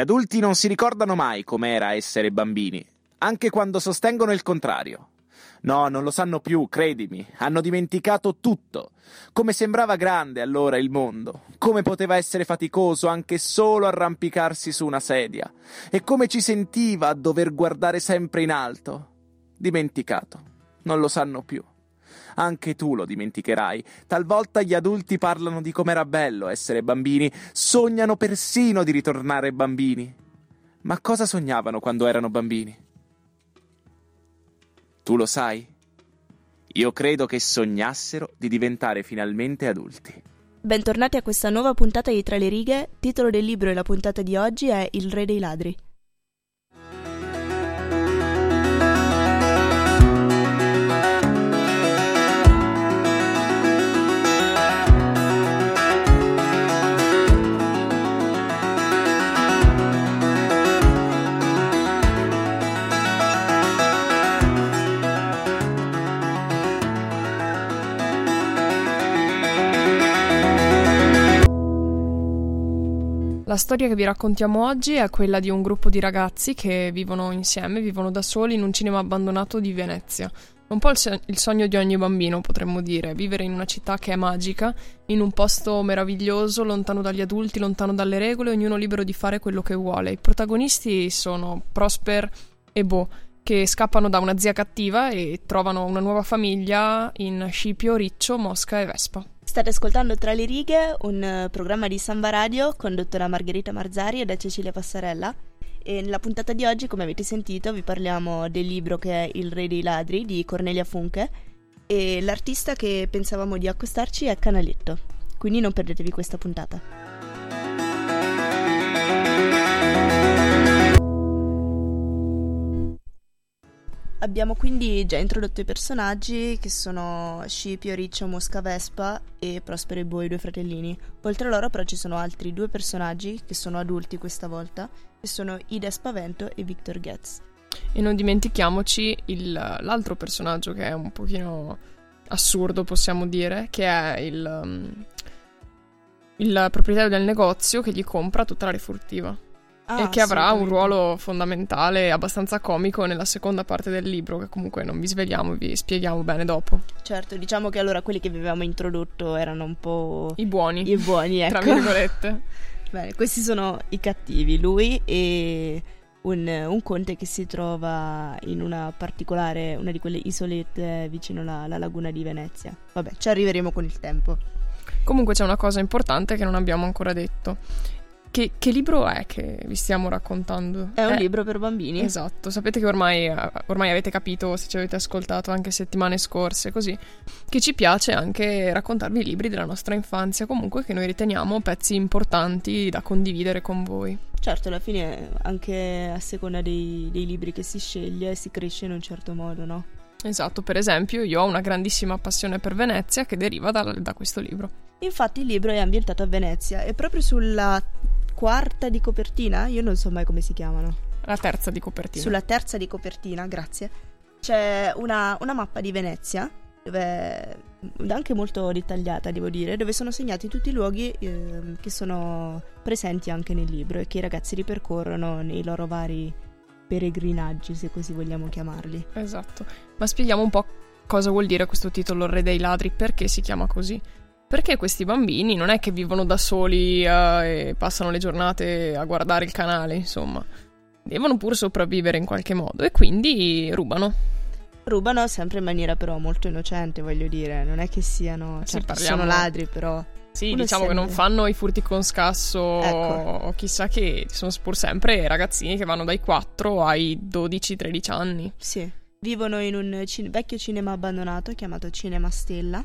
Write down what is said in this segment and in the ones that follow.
Gli adulti non si ricordano mai com'era essere bambini, anche quando sostengono il contrario. No, non lo sanno più, credimi, hanno dimenticato tutto. Come sembrava grande allora il mondo, come poteva essere faticoso anche solo arrampicarsi su una sedia, e come ci sentiva a dover guardare sempre in alto. Dimenticato, non lo sanno più. Anche tu lo dimenticherai. Talvolta gli adulti parlano di com'era bello essere bambini, sognano persino di ritornare bambini. Ma cosa sognavano quando erano bambini? Tu lo sai? Io credo che sognassero di diventare finalmente adulti. Bentornati a questa nuova puntata di Tra le righe. Titolo del libro e la puntata di oggi è Il re dei ladri. La storia che vi raccontiamo oggi è quella di un gruppo di ragazzi che vivono insieme, vivono da soli in un cinema abbandonato di Venezia. Un po' il, sogno di ogni bambino, potremmo dire, vivere in una città che è magica, in un posto meraviglioso, lontano dagli adulti, lontano dalle regole, ognuno libero di fare quello che vuole. I protagonisti sono Prosper e Bo, che scappano da una zia cattiva e trovano una nuova famiglia in Scipio, Riccio, Mosca e Vespa. State ascoltando Tra le righe, un eh, programma di Samba Radio condotto da Margherita Marzari e da Cecilia Passarella. E nella puntata di oggi, come avete sentito, vi parliamo del libro che è Il re dei ladri di Cornelia Funke e l'artista che pensavamo di accostarci è Canaletto. Quindi non perdetevi questa puntata. Abbiamo quindi già introdotto i personaggi che sono Scipio, Riccio, Mosca, Vespa e Prospero e Boy, i due fratellini. Oltre a loro però ci sono altri due personaggi che sono adulti questa volta, che sono Ida Spavento e Victor Getz. E non dimentichiamoci il, l'altro personaggio che è un pochino assurdo, possiamo dire, che è il, um, il proprietario del negozio che gli compra tutta la refurtiva. Ah, e che avrà un ruolo fondamentale abbastanza comico nella seconda parte del libro, che comunque non vi svegliamo, vi spieghiamo bene dopo. Certo, diciamo che allora quelli che vi avevamo introdotto erano un po'... I buoni. I buoni, ecco. Tra virgolette. bene, questi sono i cattivi, lui e un, un, conte che si trova in una particolare, una di quelle isolette vicino alla, alla laguna di Venezia. Vabbè, ci arriveremo con il tempo. Comunque c'è una cosa importante che non abbiamo ancora detto che, che, libro è che vi stiamo raccontando? È un eh, libro per bambini. Esatto, sapete che ormai, ormai, avete capito, se ci avete ascoltato anche settimane scorse, così, che ci piace anche raccontarvi i libri della nostra infanzia, comunque che noi riteniamo pezzi importanti da condividere con voi. Certo, alla fine anche a seconda dei, dei libri che si sceglie si cresce in un certo modo, no? Esatto, per esempio io ho una grandissima passione per Venezia che deriva da, da questo libro. Infatti il libro è ambientato a Venezia e proprio sulla quarta di copertina, io non so mai come si chiamano. La terza di copertina. Sulla terza di copertina, grazie. C'è una, una mappa di Venezia, dove, anche molto dettagliata, devo dire, dove sono segnati tutti i luoghi eh, che sono presenti anche nel libro e che i ragazzi ripercorrono nei loro vari peregrinaggi, se così vogliamo chiamarli. Esatto. Ma spieghiamo un po' cosa vuol dire questo titolo Re dei ladri, perché si chiama così. Perché questi bambini non è che vivono da soli uh, e passano le giornate a guardare il canale, insomma. Devono pur sopravvivere in qualche modo e quindi rubano. Rubano sempre in maniera però molto innocente, voglio dire. Non è che siano... Sì, certo, parliamo... sono ladri, però... Sì, diciamo che non fanno i furti con scasso ecco. o chissà che, sono pur sempre ragazzini che vanno dai 4 ai 12-13 anni. Sì, vivono in un cin- vecchio cinema abbandonato chiamato Cinema Stella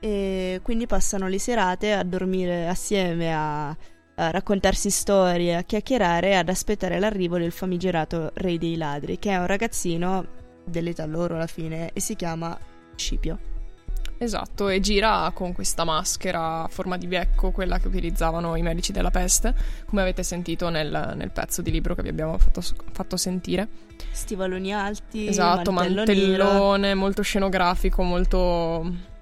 e quindi passano le serate a dormire assieme, a, a raccontarsi storie, a chiacchierare e ad aspettare l'arrivo del famigerato Re dei Ladri, che è un ragazzino dell'età loro alla fine e si chiama Scipio. Esatto, e gira con questa maschera a forma di becco, quella che utilizzavano i medici della peste, come avete sentito nel, nel pezzo di libro che vi abbiamo fatto, fatto sentire. Stivaloni alti, esatto, mantellone, molto scenografico, molto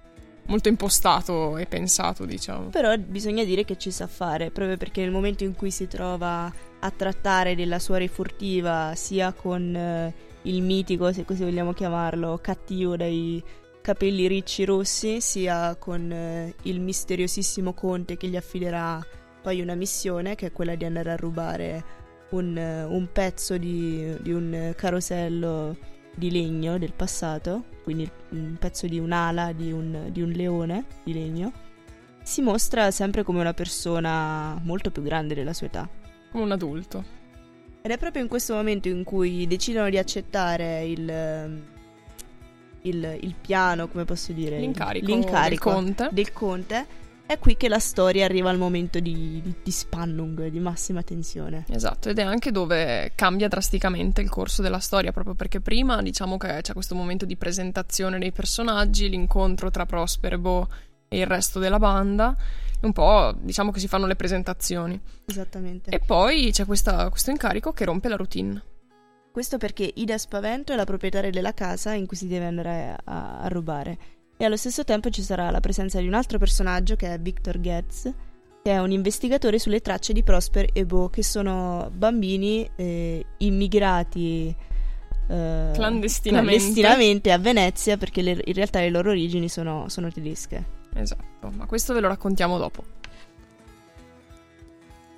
molto impostato e pensato, diciamo. Però bisogna dire che ci sa fare, proprio perché nel momento in cui si trova a trattare della sua rifurtiva, sia con eh, il mitico, se così vogliamo chiamarlo, cattivo dai capelli ricci rossi, sia con eh, il misteriosissimo conte che gli affiderà poi una missione, che è quella di andare a rubare un, eh, un pezzo di, di un carosello di legno del passato, quindi un pezzo di un'ala di un, di un leone di legno, si mostra sempre come una persona molto più grande della sua età. Come un adulto. Ed è proprio in questo momento in cui decidono di accettare il, il, il piano, come posso dire? L'incarico, l'incarico del conte. del conte. È qui che la storia arriva al momento di, di, di spannung, di massima tensione. Esatto, ed è anche dove cambia drasticamente il corso della storia, proprio perché prima diciamo che c'è questo momento di presentazione dei personaggi, l'incontro tra Prosper e Bo e il resto della banda, un po' diciamo che si fanno le presentazioni. Esattamente. E poi c'è questa- questo incarico che rompe la routine. Questo perché Ida Spavento è la proprietaria della casa in cui si deve andare a, a rubare. E allo stesso tempo ci sarà la presenza di un altro personaggio che è Victor Getz, che è un investigatore sulle tracce di Prosper e Bo, che sono bambini eh, immigrati eh, Clandestinamente. clandestinamente a Venezia perché le- in realtà le loro origini sono, sono tedesche. Esatto, ma questo ve lo raccontiamo dopo.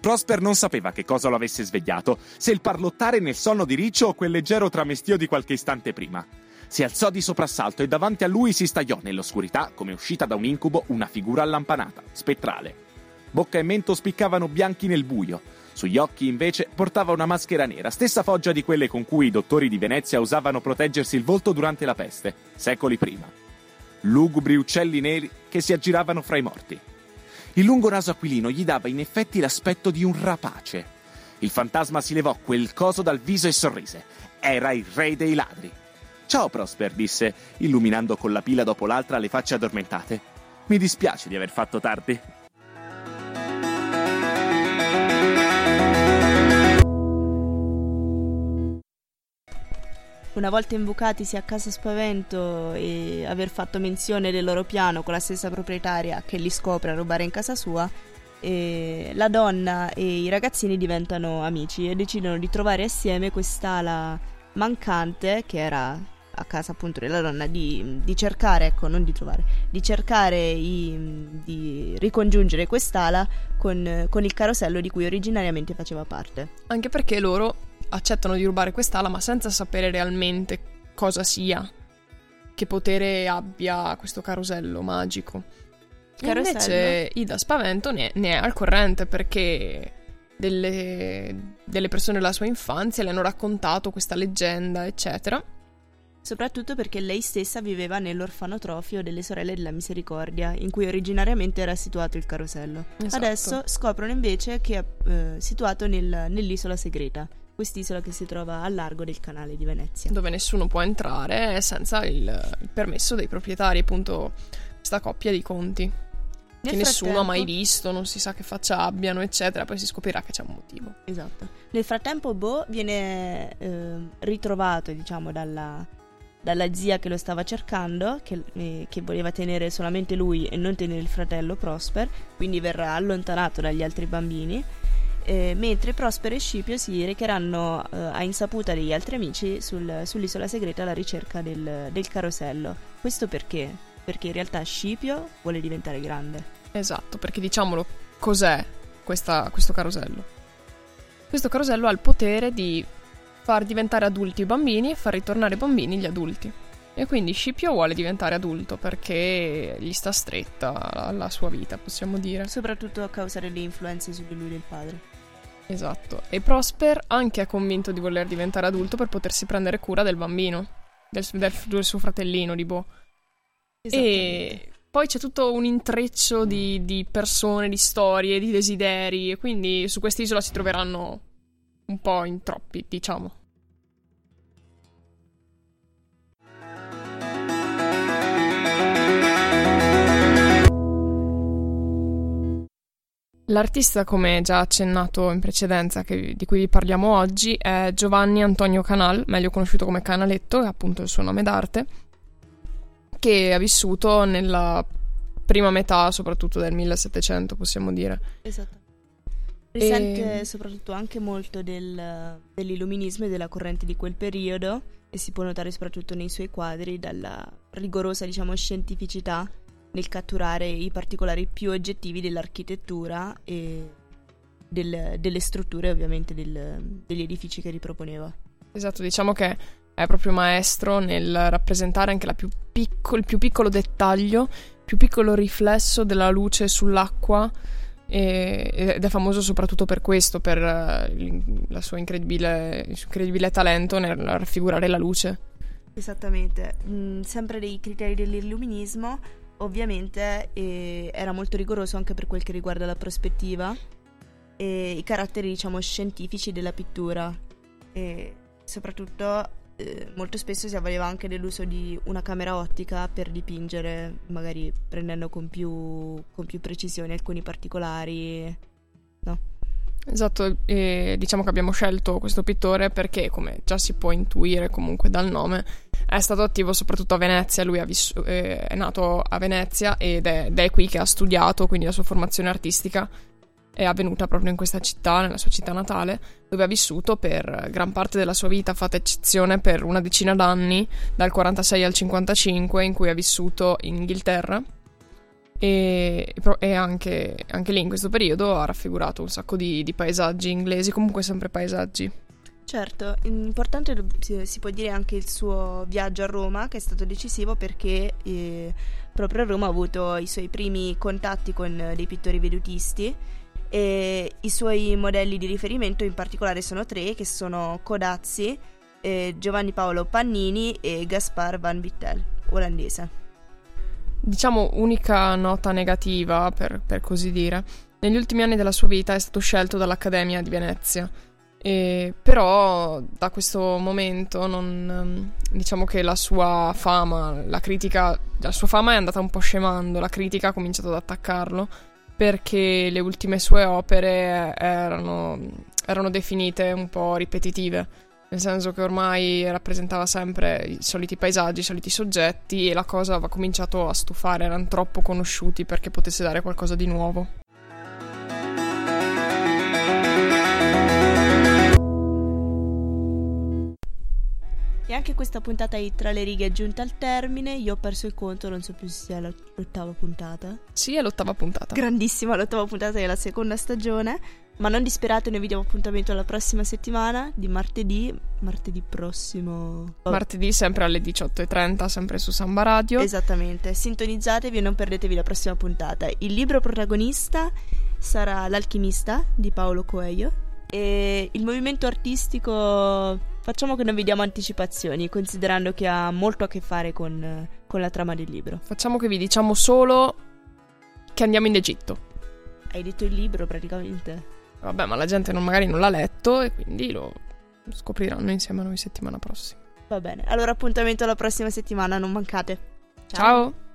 Prosper non sapeva che cosa lo avesse svegliato, se il parlottare nel sonno di Riccio o quel leggero tramestio di qualche istante prima. Si alzò di soprassalto e davanti a lui si stagliò nell'oscurità, come uscita da un incubo, una figura allampanata, spettrale. Bocca e mento spiccavano bianchi nel buio. Sugli occhi, invece, portava una maschera nera, stessa foggia di quelle con cui i dottori di Venezia usavano proteggersi il volto durante la peste, secoli prima. Lugubri uccelli neri che si aggiravano fra i morti. Il lungo naso aquilino gli dava in effetti l'aspetto di un rapace. Il fantasma si levò quel coso dal viso e sorrise. Era il re dei ladri. Ciao, Prosper, disse, illuminando con la pila dopo l'altra le facce addormentate. Mi dispiace di aver fatto tardi. Una volta imbucatisi a casa Spavento e aver fatto menzione del loro piano con la stessa proprietaria che li scopre a rubare in casa sua, eh, la donna e i ragazzini diventano amici e decidono di trovare assieme quest'ala mancante che era a casa appunto della donna di, di cercare, ecco, non di trovare, di cercare i- di ricongiungere quest'ala con, con il carosello di cui originariamente faceva parte. Anche perché loro accettano di rubare quest'ala, ma senza sapere realmente cosa sia, che potere abbia questo carosello magico. Carosello? Invece Ida Spavento ne, ne è al corrente perché delle, delle persone della sua infanzia le hanno raccontato questa leggenda, eccetera. Soprattutto perché lei stessa viveva nell'orfanotrofio delle Sorelle della Misericordia, in cui originariamente era situato il carosello. Esatto. Adesso scoprono invece che è eh, situato nel- nell'isola segreta, quest'isola che si trova al largo del canale di Venezia. dove nessuno può entrare senza il, il permesso dei proprietari, appunto questa coppia di conti. Nel che nessuno ha mai visto, non si sa che faccia abbiano, eccetera. Poi si scoprirà che c'è un motivo. Esatto. Nel frattempo Bo viene eh, ritrovato, diciamo, dalla, dalla zia che lo stava cercando, che, eh, che voleva tenere solamente lui e non tenere il fratello Prosper, quindi verrà allontanato dagli altri bambini. eh, mentre Prosper e Scipio si recheranno eh, a insaputa degli altri amici sul- sull'isola segreta alla ricerca del, del carosello. Questo perché? Perché in realtà Scipio vuole diventare grande. Esatto, perché diciamolo, cos'è questa- questo carosello? Questo carosello ha il potere di far diventare adulti i bambini e far ritornare i bambini gli adulti. E quindi Scipio vuole diventare adulto perché gli sta stretta la, la sua vita, possiamo dire. Soprattutto a causa delle influenze su di lui del padre. Esatto. E Prosper anche è convinto di voler diventare adulto per potersi prendere cura del bambino, del, del- del suo fratellino di Bo. E poi c'è tutto un intreccio di, di persone, di storie, di desideri, e quindi su quest'isola si troveranno un po' in troppi, diciamo. L'artista, come già accennato in precedenza, che- di cui vi parliamo oggi, è Giovanni Antonio Canal, meglio conosciuto come Canaletto, è appunto il suo nome d'arte, che ha vissuto nella prima metà soprattutto del 1700 possiamo dire. Esatto. Risente e... soprattutto anche molto del, dell'illuminismo e della corrente di quel periodo e si può notare soprattutto nei suoi quadri dalla rigorosa diciamo scientificità nel catturare i particolari più oggettivi dell'architettura e del, delle strutture ovviamente del, degli edifici che riproponeva. Esatto, diciamo che è proprio maestro nel rappresentare anche più picco, il più piccolo dettaglio, il più piccolo riflesso della luce sull'acqua ed è famoso soprattutto per questo, per eh, il suo incredibile talento nel raffigurare la luce. Esattamente, mm, sempre dei criteri dell'illuminismo, ovviamente eh, era molto rigoroso anche per quel che riguarda la prospettiva e i caratteri, diciamo, scientifici della pittura. E soprattutto eh, molto spesso si avvaleva anche dell'uso di una camera ottica per dipingere, magari prendendo con più, con più precisione alcuni particolari. No? Esatto, e diciamo che abbiamo scelto questo pittore perché, come già si può intuire comunque dal nome, è stato attivo soprattutto a Venezia, lui vissu- eh, è nato a Venezia ed è, ed è qui che ha studiato, quindi la sua formazione artistica è avvenuta proprio in questa città, nella sua città natale, dove ha vissuto per gran parte della sua vita, fatta eccezione per una decina d'anni, dal 46 al 55, in cui ha vissuto in Inghilterra. E, e anche, anche, lì in questo periodo ha raffigurato un sacco di, di paesaggi inglesi, comunque sempre paesaggi. Certo, importante si può dire anche il suo viaggio a Roma che è stato decisivo perché eh, proprio a Roma ha avuto i suoi primi contatti con dei pittori vedutisti e I suoi modelli di riferimento in particolare sono tre, che sono Codazzi, eh, Giovanni Paolo Pannini e Gaspar Van Vittel, olandese. Diciamo unica nota negativa, per, per così dire. Negli ultimi anni della sua vita è stato scelto dall'Accademia di Venezia. E, però da questo momento non, diciamo che la sua fama, la critica, la sua fama è andata un po' scemando, la critica ha cominciato ad attaccarlo perché le ultime sue opere erano, erano definite un po' ripetitive, nel senso che ormai rappresentava sempre i soliti paesaggi, i soliti soggetti e la cosa aveva cominciato a stufare, erano troppo conosciuti perché potesse dare qualcosa di nuovo. E anche questa puntata di Tra le righe è giunta al termine. Io ho perso il conto, non so più se sia l'ottava puntata. Sì, è l'ottava puntata. Grandissima l'ottava puntata della seconda stagione. Ma non disperate, noi vi diamo appuntamento la prossima settimana di martedì. Martedì prossimo. Martedì, sempre alle 18.30, sempre su Samba Radio. Esattamente. Sintonizzatevi e non perdetevi la prossima puntata. Il libro protagonista sarà L'alchimista di Paolo Coelho. E il movimento artistico Facciamo che non vi diamo anticipazioni, considerando che ha molto a che fare con, con la trama del libro. Facciamo che vi diciamo solo che andiamo in Egitto. Hai detto il libro praticamente. Vabbè, ma la gente non, magari non l'ha letto e quindi lo scopriranno insieme a noi settimana prossima. Va bene, allora appuntamento alla prossima settimana, non mancate. Ciao. Ciao.